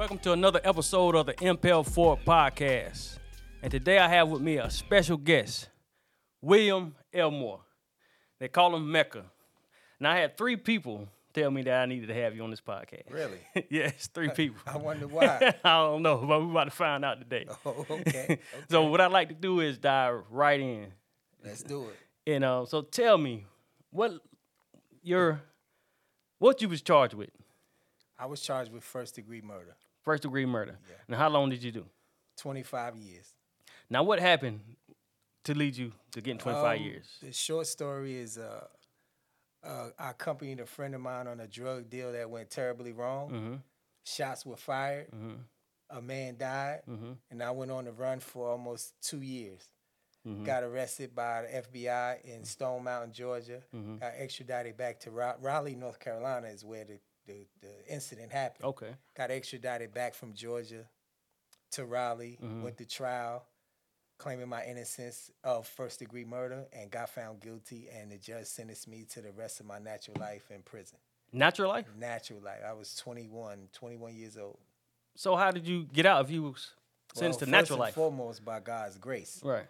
Welcome to another episode of the Impel Ford Podcast. And today I have with me a special guest, William Elmore. They call him Mecca. Now I had three people tell me that I needed to have you on this podcast. Really? yes, three people. I wonder why. I don't know, but we're about to find out today. oh, okay. So what I'd like to do is dive right in. Let's do it. And uh, so tell me what your what you was charged with. I was charged with first degree murder. First degree murder. Yeah. Now how long did you do? 25 years. Now what happened to lead you to getting 25 Um, years? The short story is uh, uh, I accompanied a friend of mine on a drug deal that went terribly wrong. Mm-hmm. Shots were fired. Mm-hmm. A man died. Mm-hmm. And I went on the run for almost two years. Mhm. Got arrested by the FBI in Stone Mountain, Georgia. Mhm. Got extradited back to Ra- Raleigh, North Carolina, is where the, the, the incident happened. Okay. got extradited back from Georgia to Raleigh, Mhm. went to trial, claiming my innocence of first degree murder, and got found guilty. And the judge sentenced me to the rest of my natural life in prison. Natural life. Natural life. I was 21, 21 years old. So how did you get out if you was sentenced well, to natural first and life? foremost, by God's grace. Right.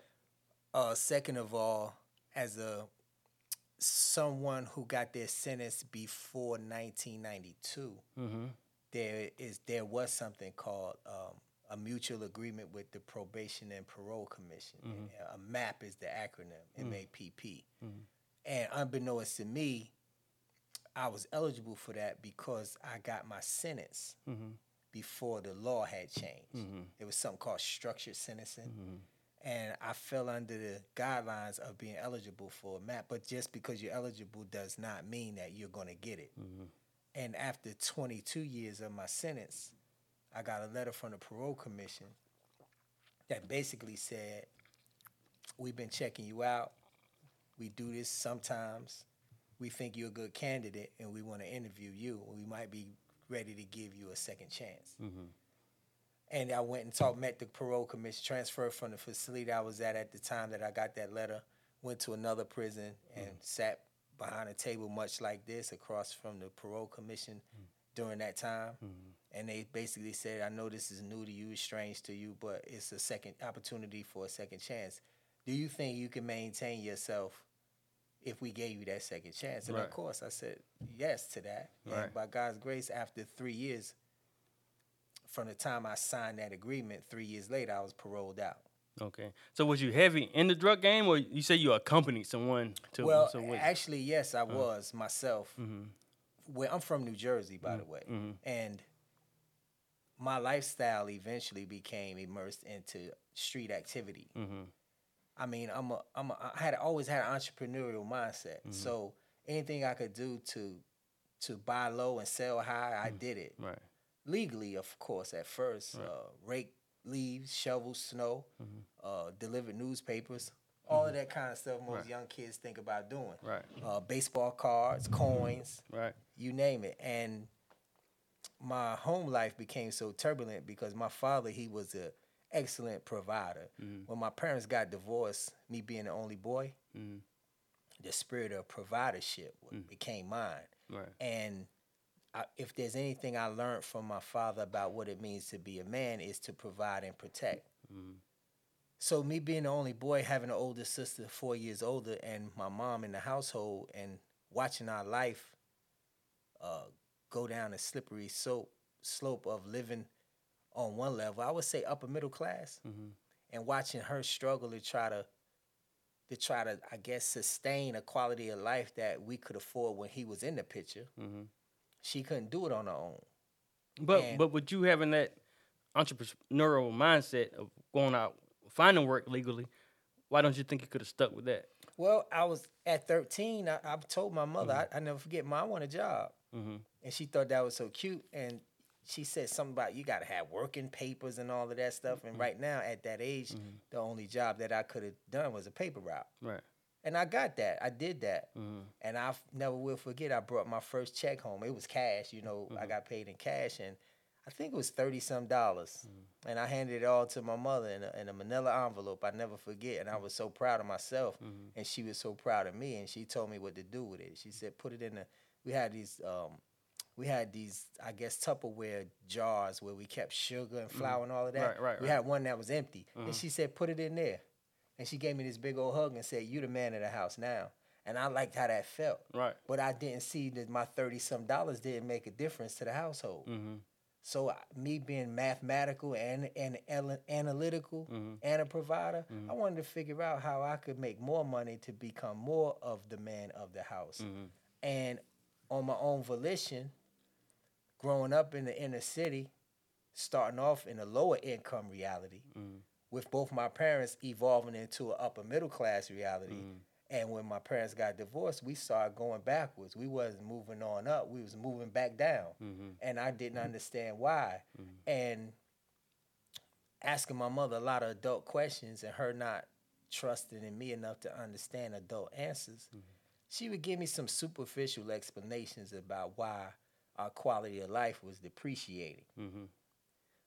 Uh, second of all, as a someone who got their sentence before 1992. Mm-hmm. there is there was something called um, a mutual agreement with the probation and parole commission. Mhm. A MAP is the acronym, Mm. MAPP. Mhm. And unbeknownst to me, I was eligible for that because I got my sentence Mm-hmm. before the law had changed. Mm-hmm. There was something called structured sentencing, Mm-hmm. And I fell under the guidelines of being eligible for a MAP. But just because you're eligible does not mean that you're going to get it. Mm-hmm. And after 22 years of my sentence, I got a letter from the parole commission that basically said, We've been checking you out. We do this sometimes. We think you're a good candidate and we want to interview you. We might be ready to give you a second chance. Mm-hmm. And I went and talked, met the parole commission, transferred from the facility I was at at the time that I got that letter, went to another prison and sat behind a table much like this across from the parole commission during that time. Mm-hmm. And they basically said, I know this is new to you, it's strange to you, but it's a second opportunity for a second chance. Do you think you can maintain yourself if we gave you that second chance? And Right. of course, I said yes to that. Right. And by God's grace, after three years, from the time I signed that agreement, three years later, I was paroled out. Okay. So was you heavy in the drug game, or you say you accompanied someone to? well, so what- actually, yes, I was myself. Mhm. Well, I'm from New Jersey, by the way, Mhm. and my lifestyle eventually became immersed into street activity. Mhm. I mean, I'm a, I'm a, I had always had an entrepreneurial mindset. Mm-hmm. So anything I could do to to buy low and sell high. I did it Right. Legally, of course. At first, Right. uh, rake leaves, shovel snow, Mhm. uh, delivered newspapers, all of that kind of stuff. Most Mm-hmm. Right. young kids think about doing. Right. Uh, baseball cards, coins, Right. you name it. And my home life became so turbulent because my father, he was an excellent provider. Mhm. When my parents got divorced, me being the only boy, Mhm. the spirit of providership Mm. became mine. Right. And I, if there's anything I learned from my father about what it means to be a man is to provide and protect. Mhm. So me being the only boy, having an older sister, four years older, and my mom in the household, and watching our life uh, go down a slippery slope slope of living on one level, I would say upper middle class, Mhm. and watching her struggle to try to to try to, I guess, sustain a quality of life that we could afford when he was in the picture. Mhm. She couldn't do it on her own. But And- but with you having that entrepreneurial mindset of going out finding work legally, why don't you think you could have stuck with that? Well, I was at 13. I, I told my mother, mm-hmm. I, I never forget, Mom, I want a job. Mm-hmm. And she thought that was so cute. And she said something about you got to have working papers and all of that stuff. And mm-hmm. right now, at that age, mm-hmm. the only job that I could have done was a paper route. Right. And I got that. I did that. Mm-hmm. And I f- never will forget, I brought my first check home. It was cash, you know, I got paid in cash. And I think it was 30 some dollars. And I handed it all to my mother in a, in a manila envelope. I never forget. And I was so proud of myself. And she was so proud of me. And she told me what to do with it. She said, put it in the, we had these um, we had these, I guess, Tupperware jars where we kept sugar and flour and all of that. Mm-hmm. Right, right, we right. had one that was empty, and she said, "Put it in there." And she gave me this big old hug and said, "You the man of the house now." And I liked how that felt, Right. but I didn't see that my thirty some dollars didn't make a difference to the household. Mm-hmm. So me being mathematical and and ana- analytical Mhm. and a provider, Mhm. I wanted to figure out how I could make more money to become more of the man of the house. Mm-hmm. And on my own volition, growing up in the inner city, starting off in a lower income reality, Mm-hmm. With both my parents evolving into an upper middle class reality. Mm-hmm. And when my parents got divorced, we started going backwards. We wasn't moving on up. We was moving back down. Mm-hmm. And I didn't understand why. And asking my mother a lot of adult questions and her not trusting in me enough to understand adult answers, she would give me some superficial explanations about why our quality of life was depreciating Mm-hmm.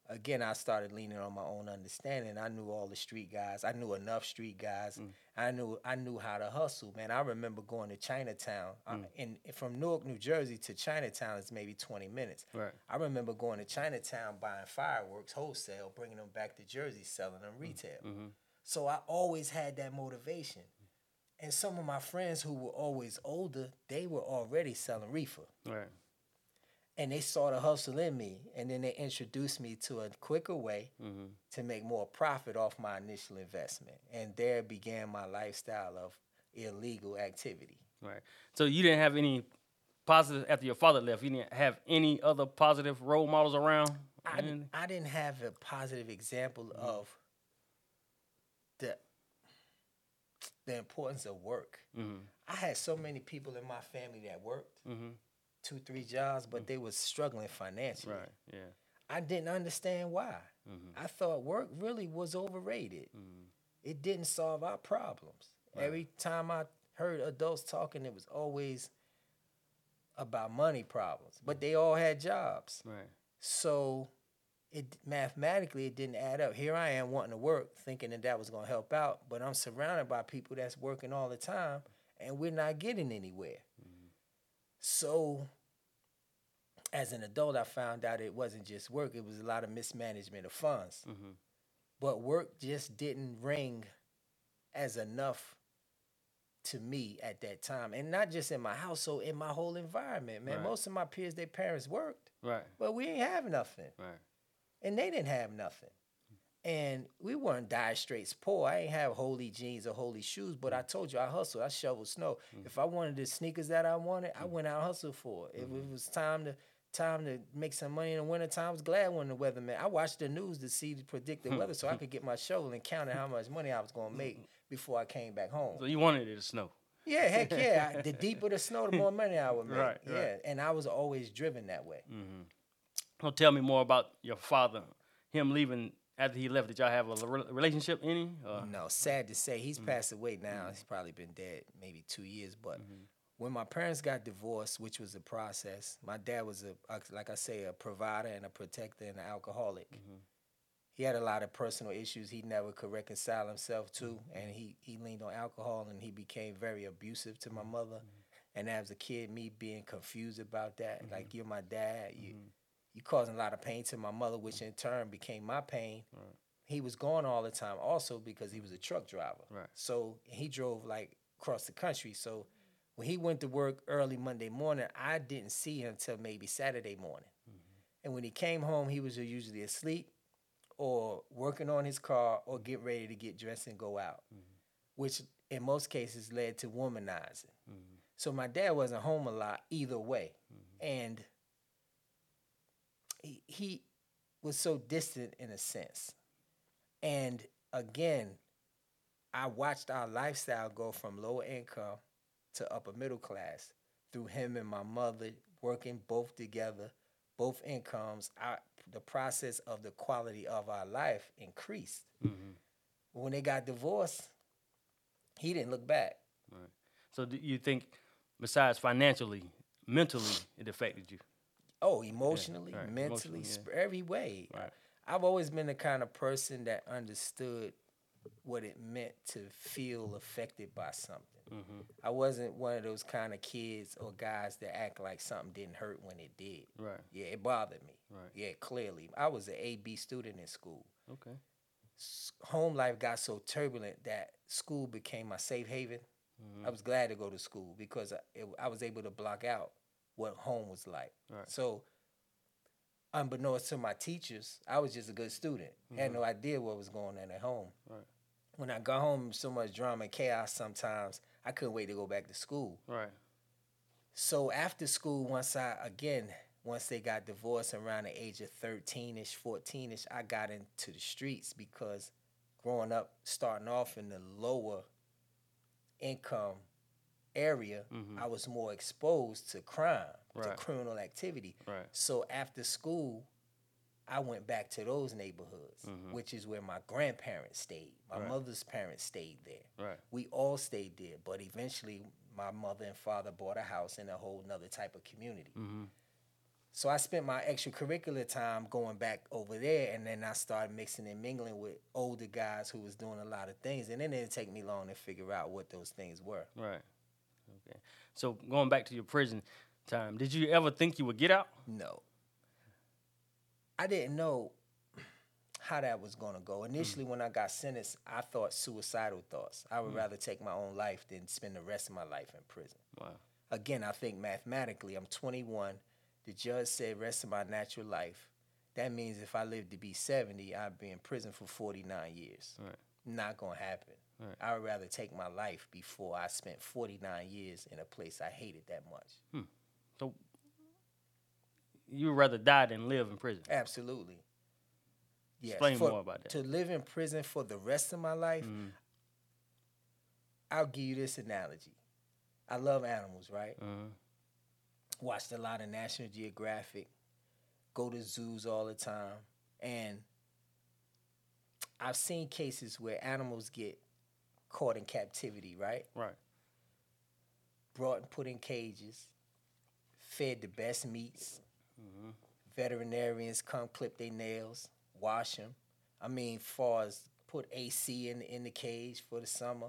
Again, I started leaning on my own understanding. I knew all the street guys. I knew enough street guys. Mm. I knew I knew how to hustle, man. I remember going to Chinatown. I- mm. in from Newark, New Jersey to Chinatown is maybe 20 minutes. Right. I remember going to Chinatown buying fireworks wholesale, bringing them back to Jersey, selling them mm. retail. Mm-hmm. So I always had that motivation. And some of my friends who were always older, they were already selling reefer Right. And they saw the hustle in me and then they introduced me to a quicker way Mm-hmm. to make more profit off my initial investment and there began my lifestyle of illegal activity Right. So you didn't have any positive after your father left. You didn't have any other positive role models around. I, didn't- I didn't have a positive example of the the importance of work Mhm. i had so many people in my family that worked Mhm. Two three jobs but they was struggling financially Right. Yeah. i didn't understand why Mm-hmm. i thought work really was overrated Mm-hmm. it didn't solve our problems. Right. Every time I heard adults talking, it was always about money problems. But they all had jobs. Right. So it mathematically it didn't add up. Here I am wanting to work, thinking that that was going to help out, but I'm surrounded by people that's working all the time and we're not getting anywhere. So as an adult, I found out it wasn't just work, it was a lot of mismanagement of funds Mhm. but work just didn't ring as enough to me at that time and not just in my household in my whole environment man Right. most of my peers their parents worked Right. but we ain't have nothing Right. and they didn't have nothing and we weren't dire straits poor. I ain't have holy jeans or holy shoes but i mm. told you i hustled. I shoveled snow. Mm. If i wanted the sneakers that i wanted i mm. went out and hustled for it. If it mm-hmm. was time to time to make some money in the wintertime i was glad when the weather man i watched the news to see to predict the hmm. weather so i could get my shovel and count how much money i was going to make before i came back home. So you wanted it to snow. yeah heck yeah. I- the deeper the snow the more money i would make. Right, yeah right. and i was always driven that way. Mm-hmm. So tell me more about your father. Him leaving after he left. Did y'all have a relationship? Any? Or? No, sad to say, Mm-hmm. he's passed away now. He's probably been dead maybe two years. But Mm-hmm. when my parents got divorced, which was a process, my dad was a, like I say, a provider and a protector and an alcoholic. Mm-hmm. He had a lot of personal issues he never could reconcile himself to, and he he leaned on alcohol and he became very abusive to Mm-hmm. my mother. And as a kid, me being confused about that, Mm-hmm. like you're my dad, you you causing a lot of pain to my mother, which in turn became my pain Right. he was gone all the time also because he was a truck driver. Right. So he drove like across the country. So when he went to work early Monday morning, I didn't see him until maybe Saturday morning. Mm-hmm. And when he came home, he was usually asleep or working on his car or getting ready to get dressed and go out, mm-hmm. which in most cases led to womanizing. Mm-hmm. So my dad wasn't home a lot either way. And he, he was so distant in a sense. And again, I watched our lifestyle go from lower income to upper middle class through him and my mother working both together, both incomes. Our, the process of the quality of our life increased. Mhm. When they got divorced, he didn't look back. Right. So do you think, besides financially, mentally, it affected you? Oh, emotionally, right, mentally, emotionally, yeah. sp- every way. Right. I've always been the kind of person that understood what it meant to feel affected by something. Mm-hmm. I wasn't one of those kind of kids or guys that act like something didn't hurt when it did. Right. Yeah, it bothered me. Right. Yeah, clearly. I was an A B student in school. Okay. S- Home life got so turbulent that school became my safe haven. Mm-hmm. I was glad to go to school because I, it, I was able to block out what home was like. Right. So, unbeknownst to my teachers, I was just a good student. Had no mm-hmm. idea what was going on at home. Right. When I got home, so much drama and chaos sometimes, I couldn't wait to go back to school. Right. So after school, once I again, once they got divorced around the age of thirteen ish, fourteen ish, I got into the streets because growing up, starting off in the lower income area, Mhm. I was more exposed to crime, to criminal activity. Right. So after school, I went back to those neighborhoods, Mhm. which is where my grandparents stayed. My Right. mother's parents stayed there Right. we all stayed there but eventually my mother and father bought a house in a whole nother type of community Mm-hmm. so i spent my extracurricular time going back over there and then i started mixing and mingling with older guys who was doing a lot of things and then it didn't take me long to figure out what those things were Right. Okay. So going back to your prison time, did you ever think you would get out? no i didn't know how that was going to go mm. initially when i got sentenced i thought suicidal thoughts i would mm. rather take my own life than spend the rest of my life in prison Wow. again, I think mathematically, I'm 21. The judge said rest of my natural life. That means if I live to be 70, I'd be in prison for 49 years. Right. Not gonna happen. Right. I would rather take my life before I spent 49 years in a place I hated that much. So you would rather die than live in prison? Absolutely. Yes. Explain for- more about that. To live in prison for the rest of my life, Mhm. I'll give you this analogy. I love animals, right? Uh-huh. watched a lot of National Geographic, go to zoos all the time, and I've seen cases where animals get caught in captivity, right? Right. Brought and put in cages, fed the best meats. Mm-hmm. Veterinarians come clip their nails, wash them. I mean, far as put AC in in the cage for the summer.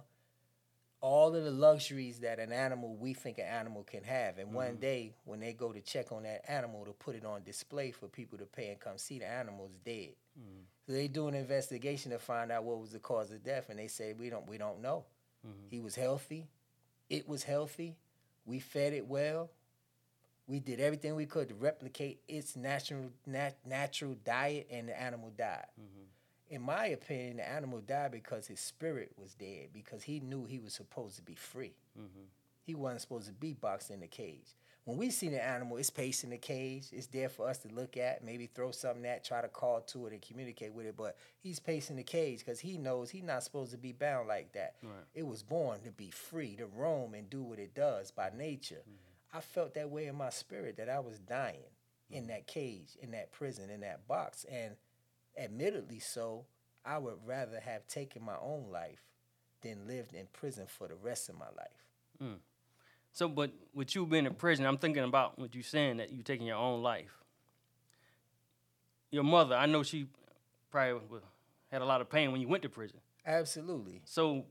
All of the luxuries that an animal we think an animal can have, and one day when they go to check on that animal to put it on display for people to pay and come see the animal's dead. Mm-hmm. So they do an investigation to find out what was the cause of death, and they say we don't we don't know. Mhm. He was healthy, it was healthy, we fed it well, we did everything we could to replicate its natural nat- natural diet, and the animal died. In my opinion, the animal died because his spirit was dead because he knew he was supposed to be free. Mhm. He wasn't supposed to be boxed in the cage. When we see the animal, it's pacing the cage. It's there for us to look at, maybe throw something at, try to call to it and communicate with it. But he's pacing the cage because he knows he's not supposed to be bound like that. Right. It was born to be free, to roam and do what it does by nature. I felt that way in my spirit that I was dying in that cage, in that prison, in that box. And admittedly so, I would rather have taken my own life than lived in prison for the rest of my life. So, but with you being in prison, I'm thinking about what you're saying that you're taking your own life. Your mother, I know she probably had a lot of pain when you went to prison. Absolutely. So,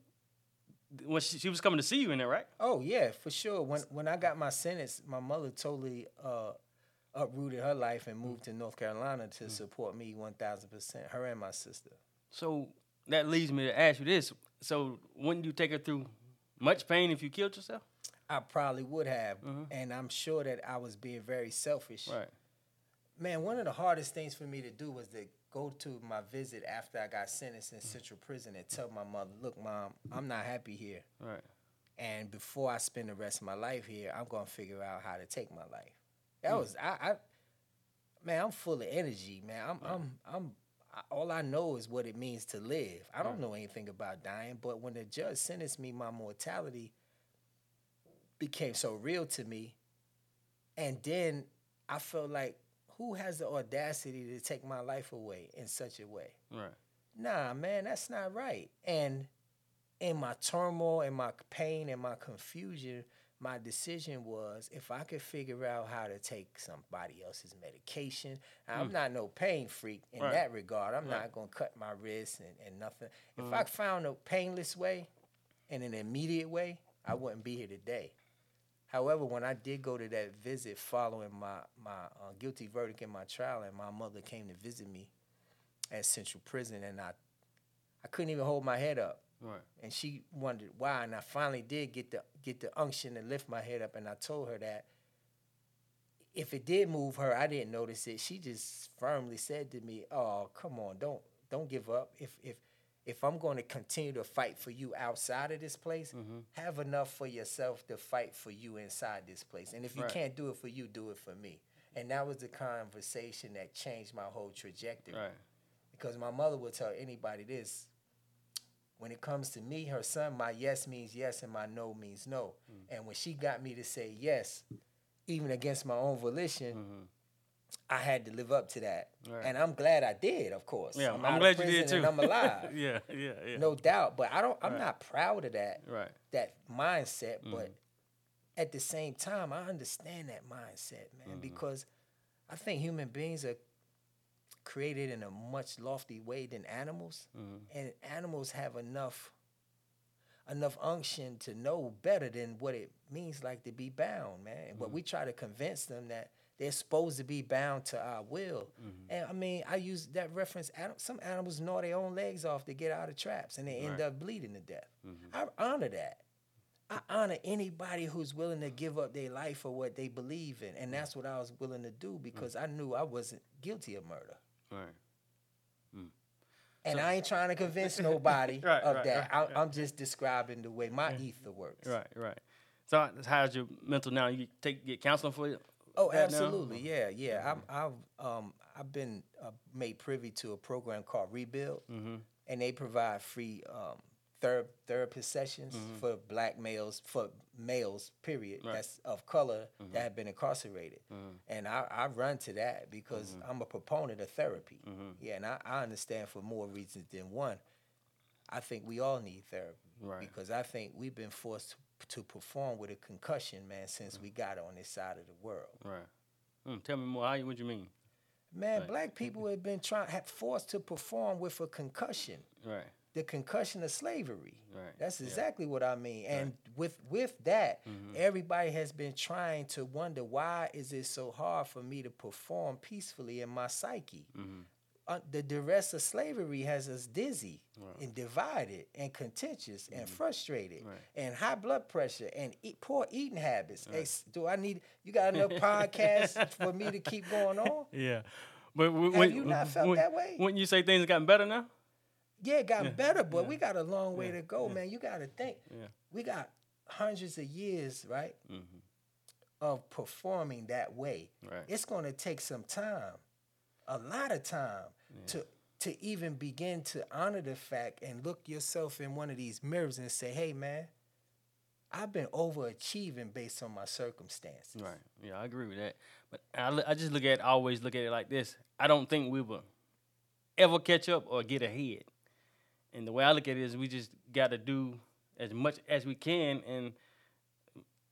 when she, she was coming to see you in there, right? Oh yeah, for sure. When when I got my sentence, my mother totally uh, uprooted her life and moved mm. to North Carolina to mm. support me one thousand percent. Her and my sister. So that leads me to ask you this: So, wouldn't you take her through much pain if you killed yourself? I probably would have, Mhm. and I'm sure that I was being very selfish. Right. Man, one of the hardest things for me to do was to go to my visit after I got sentenced in mm. Central Prison and tell my mother, "Look, mom, I'm not happy here, Right. and before I spend the rest of my life here, I'm gonna figure out how to take my life." That was I, I. Man, I'm full of energy, man. I'm, I'm, I'm. I, all I know is what it means to live. I don't Right. know anything about dying, but when the judge sentenced me, my mortality became so real to me, and then I felt like, who has the audacity to take my life away in such a way? Right. nah, man, that's not right. And in my turmoil and my pain and my confusion, my decision was if I could figure out how to take somebody else's medication, I'm not no pain freak in Hmm. Right. that regard. I'm Right. not gonna cut my wrist and, and nothing. If Mm-hmm. I found a painless way and an immediate way, I wouldn't be here today. However, when I did go to that visit following my my uh, guilty verdict in my trial, and my mother came to visit me at Central Prison, and I I couldn't even hold my head up Right. and she wondered why and i finally did get the get the unction to lift my head up and i told her that if it did move her i didn't notice it she just firmly said to me oh come on don't don't give up if if if i'm going to continue to fight for you outside of this place mm-hmm. have enough for yourself to fight for you inside this place and if you Right. can't do it for you do it for me and that was the conversation that changed my whole trajectory Right. because my mother would tell anybody this when it comes to me her son my yes means yes and my no means no Mm. and when she got me to say yes even against my own volition Mhm. i had to live up to that Right. and i'm glad i did of course Yeah, I'm, I'm, glad you did too. and i'm alive yeah, yeah, yeah. no doubt but i don't i'm Right. not proud of that Right. that mindset but Mm-hmm. at the same time i understand that mindset man Mm-hmm. because i think human beings are created in a much lofty way than animals. Mhm. and animals have enough enough unction to know better than what it means like to be bound man. But we mm-hmm. try to convince them that they're supposed to be bound to our will. Mm-hmm. And i mean i use that reference some animals gnaw their own legs off to get out of traps and they end up bleeding to death. Mm-hmm. I honor that. I honor anybody who's willing to give up their life for what they believe in, and mm. that's what I was willing to do because mm. I knew I wasn't guilty of murder. Right. And I ain't trying to convince nobody Right, of right, that. right, I, I'm just describing the way my ether works. Right. Right. So how's your mental now? You take get counseling for you? Oh, that now? absolutely. Yeah, yeah. I'm, I've um, I've been uh, made privy to a program called Rebuild, Mm-hmm. and they provide free um, ther- therapist sessions for black males for males. Period. Mm-hmm. Right. Mm-hmm. That's of color that have been incarcerated, and I, I run to that because I'm a proponent of therapy. Mm-hmm. Yeah, and I, I understand for more reasons than one. I think we all need therapy Right. because I think we've been forced to perform with a concussion, man, since we got on this side of the world. Right. Mm, tell me more. How you? What you mean? Man, Right. black people have been trying, have forced to perform with a concussion, Right. The concussion of slavery. Right. That's Yeah. exactly what I mean. And with with that, Mhm. everybody has been trying to wonder why is it so hard for me to perform peacefully in my psyche? Mm-hmm. Uh, the duress of slavery has us dizzy Right. and divided and contentious and frustrated Right. and high blood pressure and eat, poor eating habits. Hey, do I need you got enough podcasts for me to keep going on? Yeah. But w- Have when you not felt when, that way? Wouldn't you say things have gotten better now? Yeah, it got Yeah, better, but yeah, we got a long way yeah, to go, yeah. man. You got to think. Yeah. We got hundreds of years, right, Mm-hmm. of performing that way. Right. It's going to take some time, a lot of time, to to even begin to honor the fact and look yourself in one of these mirrors and say, "Hey, man, I've been overachieving based on my circumstances." Right. Yeah, I agree with that. But I, I just look at always look at it like this. I don't think we will ever catch up or get ahead. And the way I look at it is we just got to do as much as we can. And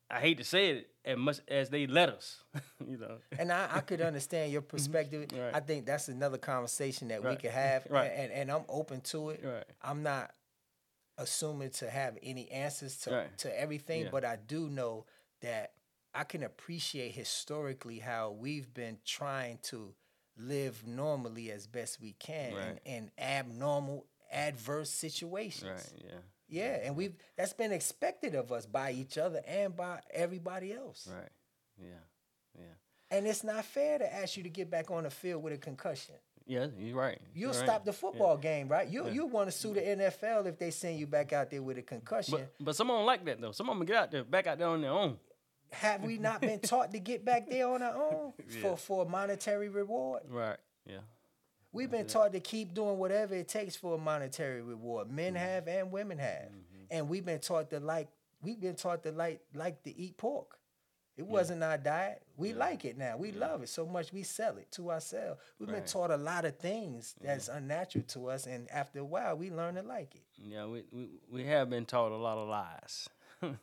I hate to say it, as much as they let us. you know. and I, I could understand your mhm. perspective. Right. I think that's another conversation that we could have, Right. and, and I'm open to it. Right. I'm not assuming to have any answers to, Right. to everything, Yeah. but I do know that I can appreciate historically how we've been trying to live normally as best we can Right. in, in abnormal, adverse situations. Right. Yeah. Yeah, and we've that's been expected of us by each other and by everybody else. Right. Yeah. Yeah. And it's not fair to ask you to get back on the field with a concussion. Yeah. You're right. You'll You're right. stop the football game, right? You Yeah. you want to sue the NFL if they send you back out there with a concussion. But but some of them like that though. Some of them get out there, back out there on their own. Have we not been taught to get back there on our own Yeah. for for a monetary reward? Right. Yeah. We've been taught to keep doing whatever it takes for a monetary reward. Men Mm-hmm. have and women have, and we've been taught to like. We've been taught to like like to eat pork. It wasn't our diet. We Yeah. like it now. We love it so much we sell it to ourselves. We've been taught a lot of things that's unnatural to us, and after a while, we learn to like it. Yeah. We, we we have been taught a lot of lies.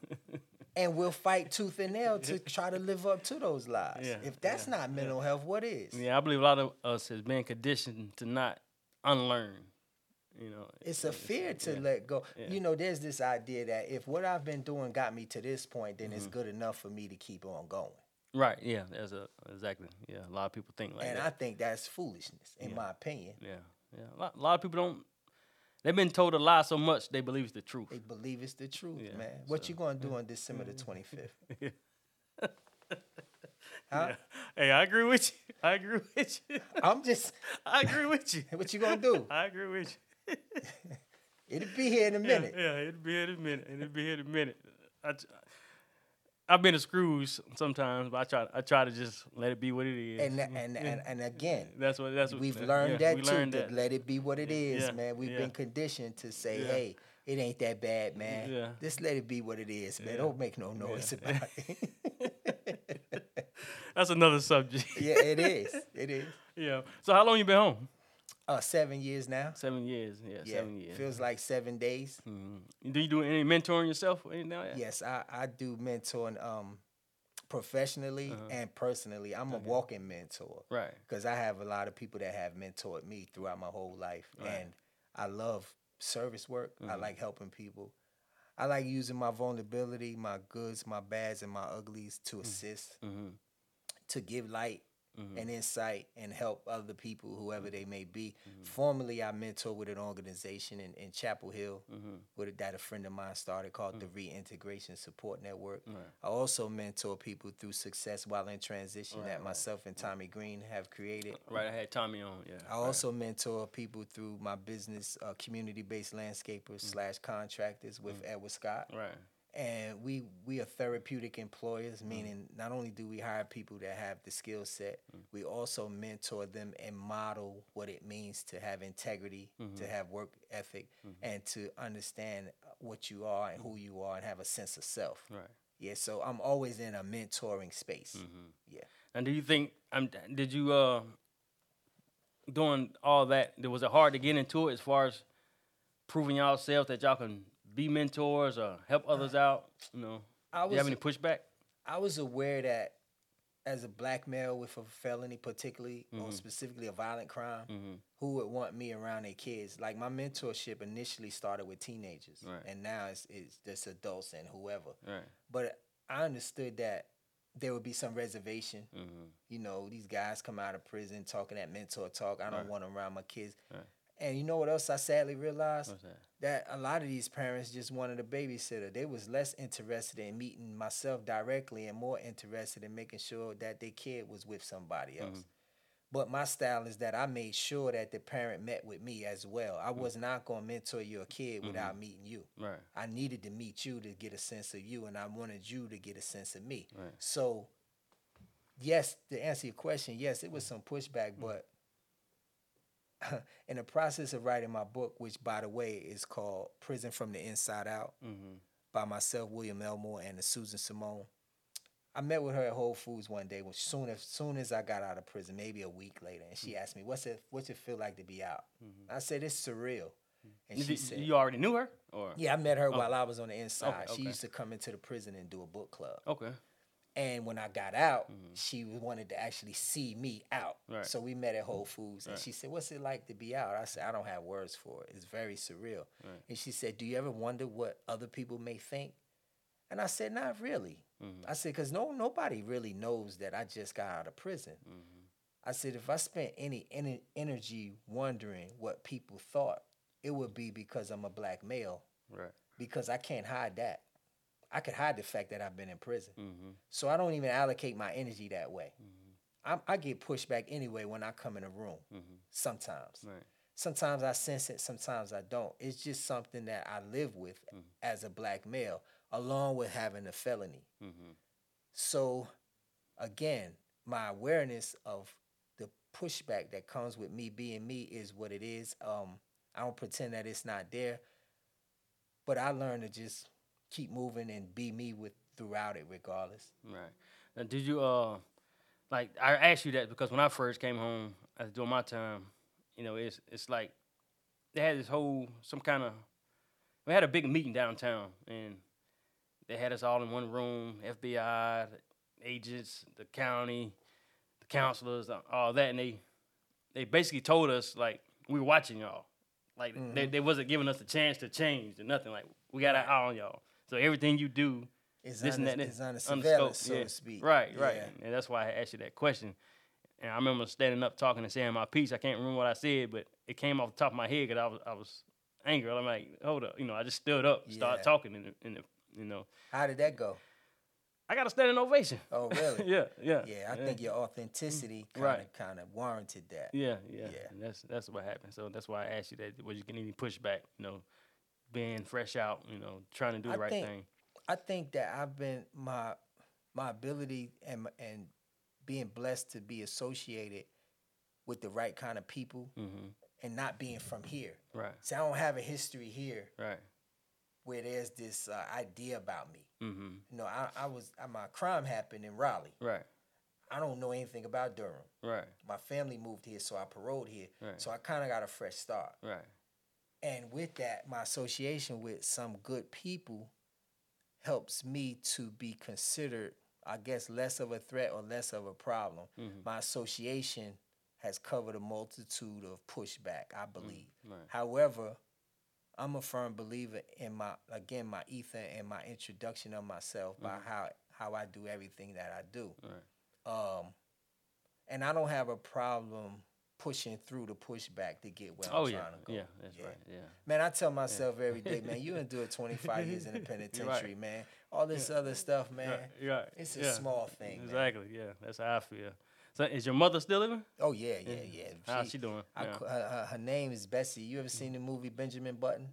and we'll fight tooth and nail to try to live up to those lies. Yeah, if that's yeah, not mental health, what is? Yeah, I believe a lot of us has been conditioned to not unlearn. You know, It's a fear to yeah. let go. Yeah. You know, there's this idea that if what I've been doing got me to this point, then it's Mm-hmm. good enough for me to keep on going. Right. Yeah. That's a exactly. Yeah. A lot of people think like and that. And I think that's foolishness, in Yeah. my opinion. yeah. Yeah. A lot, a lot of people don't. They've been told a lie so much they believe it's the truth. They believe it's the truth, Yeah, man. What so, you gonna do on December the 25th? Yeah. Huh? Yeah. Hey, I agree with you. I agree with you. I'm just, I agree with you. what you gonna do? I agree with you. It'll be here in a minute. Yeah, yeah, it'll be here in a minute. It'll be here in a minute. I, I've been to screws sometimes, but I try. I try to just let it be what it is. And, and mm-hmm. and and again, that's what. That's what. we've learned yeah, that we too. learned that. let it be what it is, Yeah, man. We've yeah. been conditioned to say. "Hey, it ain't that bad, man. Yeah. Just let it be what it is, man. Don't make no noise about it." That's another subject. yeah, it is. It is. yeah. So how long you been home? Uh, seven years now. Seven years. Yeah. Yeah, Seven years. feels like seven days. Mhm. Do you do any mentoring yourself? or anything like that? Yes, I, I do mentoring um professionally Uh-huh. and personally. I'm a Okay. walking mentor Right. because I have a lot of people that have mentored me throughout my whole life, Right. and I love service work. I Mhm. like helping people. I like using my vulnerability, my goods, my bads, and my uglies to assist, Mm-hmm. to give light Mm-hmm. and insight and help other people, whoever they may be. Mm-hmm. Formerly, I mentor with an organization in, in Chapel Hill Mm-hmm. with that a friend of mine started called the Reintegration Support Network. Right. I also mentor people through success while in transition Right, that right. myself and Tommy Green have created. Right. I had Tommy on. Yeah. I also mentor people through my business, uh, community-based landscapers slash contractors with Edward Scott, Right. And we we are therapeutic employers, Mm. meaning not only do we hire people that have the skill set, Mm. we also mentor them and model what it means to have integrity, Mm-hmm. to have work ethic, and to understand what you are and who you are, and have a sense of self. Right. Yeah, so I'm always in a mentoring space. Mm-hmm. Yeah. And do you think um did you uh doing all that was it hard to get into it as far as proving yourself that y'all can be mentors or help others out? You know, I do was you have any pushback? I was aware that as a black male with a felony, particularly or Mhm. specifically a violent crime, Mm-hmm. who would want me around their kids? Like my mentorship initially started with teenagers, Right. and now it's it's just adults and whoever. Right. But I understood that there would be some reservation. Mm-hmm. You know, these guys come out of prison talking that mentor talk. I don't Right. want them around my kids. And you know what else I sadly realized? That? a lot of these parents just wanted a babysitter. They was less interested in meeting myself directly and more interested in making sure that their kid was with somebody mm-hmm. else. Mhm. But my style is that I made sure that the parent met with me as well. I mm. was not going to mentor your kid mm-hmm. without meeting you. Right. I needed to meet you to get a sense of you, and I wanted you to get a sense of me. Right. So, yes, to answer your question, yes, it was some pushback, mm. but in the process of writing my book, which by the way is called Prison from the Inside Out Mm-hmm. by myself, William Elmore, and Susan Simone. I met with her at Whole Foods one day when soon as soon as I got out of prison, maybe a week later, and she mm-hmm. asked me, "What's it What's it feel like to be out?" Mm-hmm. I said, "It's surreal." Mm-hmm. And she Did, said, you already knew her, or "Yeah, I met her while I was on the inside. Okay, She used to come into the prison and do a book club." okay, And when I got out, she wanted to actually see me out. Mm-hmm. Right. So we met at Whole Foods, and Right. she said, "What's it like to be out?" I said, "I don't have words for it. It's very surreal." Right. And she said, "Do you ever wonder what other people may think?" And I said, "Not really." Mhm. I said, "Cause no nobody really knows that I just got out of prison." Mm-hmm. I said, "If I spent any ener- energy wondering what people thought, it would be because I'm a black male. right, Because I can't hide that. I could hide the fact that I've been in prison." mm-hmm. So I don't even allocate my energy that way. Mhm. I, I get pushed back anyway when I come in a room. Mm-hmm. Sometimes, right, sometimes I sense it, sometimes I don't. It's just something that I live with Mhm. as a black male, along with having a felony. mm-hmm. So, again, my awareness of the pushback that comes with me being me is what it is. Um, I don't pretend that it's not there, but I learned to just keep moving and be me with throughout it, regardless. Right. Now, did you uh, like I asked you that because when I first came home, I was doing my time. You know, it's it's like they had this whole some kind of we had a big meeting downtown and they had us all in one room, FBI, the agents, the county, the counselors, uh, all that, and they they basically told us like we were watching y'all. Like they, they wasn't giving us a chance to change or nothing. Like we got our eye on y'all. So everything you do, It's this and under, that, it's under under surveillance, scope, so yeah. to speak. Right, right. Yeah. And that's why I asked you that question. And I remember standing up talking and saying my piece. I can't remember what I said, but it came off the top of my head because I was I was angry. I'm like, hold up, you know. I just stood up, started Yeah. talking, in the, in the, you know, How did that go? I got a standing ovation. Oh, really? yeah, yeah, Yeah, I think your authenticity kind of Right. kind of warranted that. yeah, yeah, Yeah. And that's that's what happened. So that's why I asked you that. Was you getting any pushback? You know, being fresh out, you know, trying to do the I right think- thing. I think that I've been my my ability and and being blessed to be associated with the right kind of people Mm-hmm. and not being from here. Right, So I don't have a history here right. where there's this uh, idea about me. Mm-hmm. You know, I, I was uh, my crime happened in Raleigh. Right, I don't know anything about Durham. right, My family moved here, so I paroled here. Right. So I kind of got a fresh start. right. And with that, my association with some good people helps me to be considered, I guess, less of a threat or less of a problem. Mhm. My association has covered a multitude of pushback, I believe. Right. However, I'm a firm believer in my again my ether and my introduction of myself by how how I do everything that I do. Right. Um, and I don't have a problem pushing through the pushback to get where Oh I'm yeah, trying to go. yeah. That's Yeah. right. Yeah. Man, I tell myself every day, man, you endured 25 years in the penitentiary, man. All this other stuff, man. Right, right. It's a yeah. small thing, man. Exactly. Yeah, that's how I feel. So, is your mother still living? Oh yeah, yeah, yeah. How's she doing? I, Yeah. her, her name is Bessie. You ever seen the movie Benjamin Button?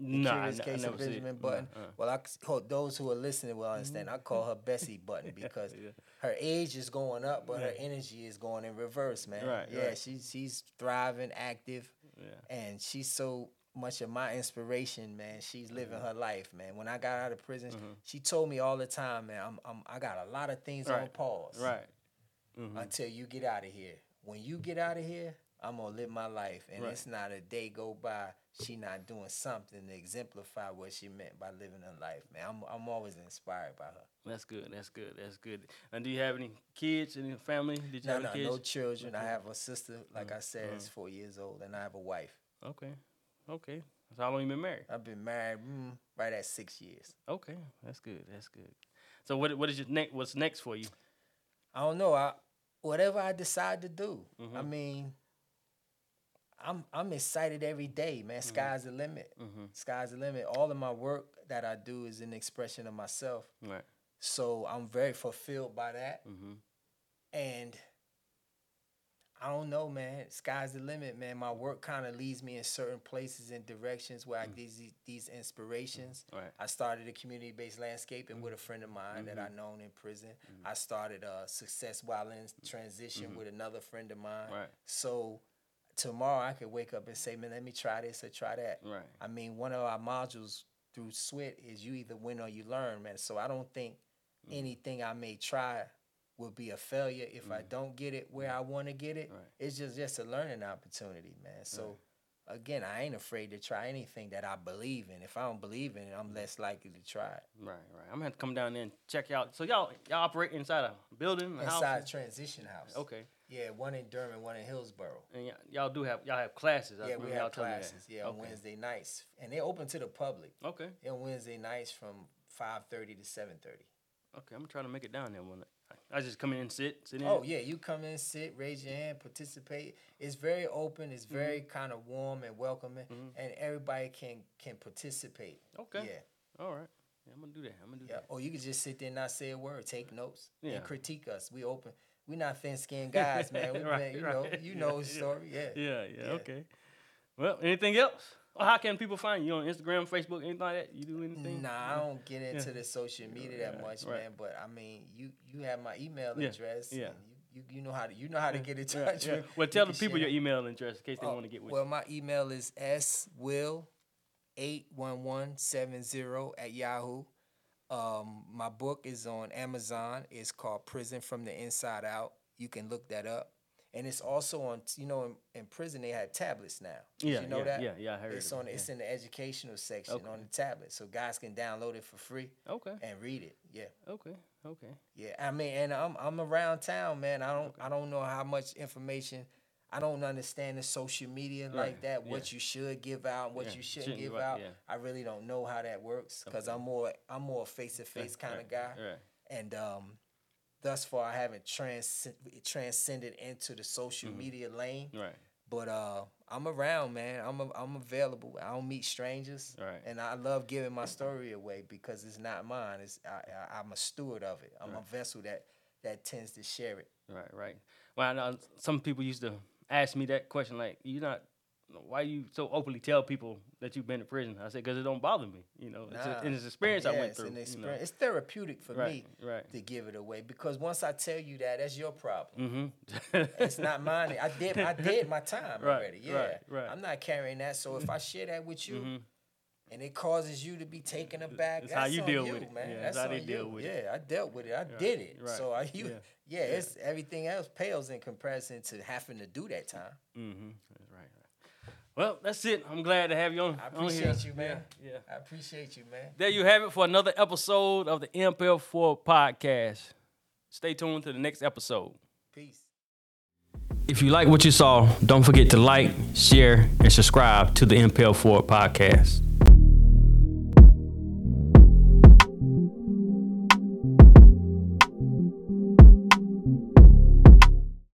The Nah, Curious n- I Case of. Benjamin Nah, Button. uh. Well, I hope those who are listening will understand. I call her Bessie Button because Yeah. her age is going up, but her energy is going in reverse, man. Right, Yeah, right. she's she's thriving, active, Yeah. and she's so much of my inspiration, man. She's living Mm-hmm. her life, man. When I got out of prison, she told me all the time, man. I'm, I'm I got a lot of things on pause, Right. Mhm. until you get out of here. When you get out of here, I'm gonna live my life, and Right. it's not a day go by she not doing something to exemplify what she meant by living her life, man. I'm I'm always inspired by her. That's good. That's good. That's good. And do you have any kids? Any family? Did you No, have no, kids? no children. I have a sister, like Mm-hmm. I said, is four years old, and I have a wife. Okay. Okay. So how long you been married? I've been married mm, right at six years. Okay. That's good. That's good. So what what is your next? What's next for you? I don't know. I whatever I decide to do. I Mhm. mean, I'm I'm excited every day, man. Mm-hmm. Sky's the limit. Mm-hmm. Sky's the limit. All of my work that I do is an expression of myself. Right. So I'm very fulfilled by that. Mm-hmm. And I don't know, man. Sky's the limit, man. My work kind of leads me in certain places and directions where I mm. get these, these inspirations. Mm-hmm. Right. I started a community-based landscaping mm. with a friend of mine that I mm-hmm. known in prison. I started a success while in transition with another friend of mine. Right. So tomorrow I could wake up and say, man, let me try this or try that. Right. I mean, one of our modules through SWIT is you either win or you learn, man. So I don't think Mm. anything I may try will be a failure if I don't get it where I want to get it. Mm. Right. It's just just a learning opportunity, man. So again, I ain't afraid to try anything that I believe in. If I don't believe in it, I'm less likely to try it. Right. Right. I'm gonna have to come down there and check out. So y'all y'all operate inside a building, a Inside house. transition house. Okay. Yeah, one in Durham, one in Hillsborough. And y'all, y'all do have y'all have classes. I Yeah, we have telling me that. classes. Yeah, on Wednesday nights, and they're open to the public. Okay. They're on Wednesday nights from five thirty to seven thirty. Okay. I'm gonna try to make it down there one night. I just come in and sit, sit in. Oh yeah, you come in, sit, raise your hand, participate. It's very open. It's mm-hmm. very kind of warm and welcoming, mm-hmm. and everybody can can participate. Okay. Yeah, All right. Yeah, I'm gonna do that. I'm gonna do yeah. that. Or you can just sit there and not say a word, take notes, Yeah. and critique us. We open. We not thin skinned guys, man. We Right, been, you know, right. you know Yeah, the story. Yeah. Yeah, yeah, Yeah. okay. Well, anything else? Or how can people find you on Instagram, Facebook, anything like that? You do anything? Nah, I mm. don't get into the social media that much, man. But I mean, you you have my email address. yeah. You, you you know how to you know how to get in touch with. Well, tell the people share. your email address in case they Oh, want to get with you. well, my email is swill eight one one seven zero at Yahoo. Um, my book is on Amazon. It's called Prison from the Inside Out. You can look that up. and it's also on. You know, in, in prison they have tablets now. Did Yeah, you know yeah, that? yeah, yeah, I heard It's on. it, It's yeah. in the educational section Okay. on the tablet, so guys can download it for free Okay. and read it. Yeah. Okay. Okay. Yeah, I mean, and I'm I'm around town, man. I don't I don't know how much information. I don't understand the social media like Right, that. yeah. What you should give out, and what Yeah, you shouldn't shouldn't give out, yeah. I really don't know how that works because I'm more I'm more a face to face kind of guy. Right. And um, thus far, I haven't trans- transcended into the social Mm-hmm. media lane. Right. But uh, I'm around, man. I'm a, I'm available. I don't meet strangers, Right. and I love giving my story away because it's not mine. It's I, I, I'm a steward of it. I'm a vessel that that tends to share it. Right, right. Well, I know some people used to ask me that question, like, you're not? Why you so openly tell people that you've been to prison?" I said, "Cause it don't bother me. You know, it's, a, Nah. and it's experience I went it's through. an you know. It's therapeutic for Right, me right. to give it away because once I tell you that, that's your problem. Mm-hmm. It's not mine. I did I did my time Right, already. Yeah. I'm not carrying that. So if I share that with you Mhm. And it causes you to be taken aback, It's that's how you on deal you, with it. man. Yeah, that's it's how on they deal with yeah, it. Yeah, I dealt with it. I did it. right, So I you yeah, yeah, it's everything else pales in comparison to having to do that time. mm-hmm. That's right, right. Well, that's it. I'm glad to have you on. I on appreciate you, man. Yeah, yeah. I appreciate you, man. There you have it for another episode of the MPL4 podcast. Stay tuned to the next episode. Peace. If you like what you saw, don't forget to like, share, and subscribe to the MPL4 podcast.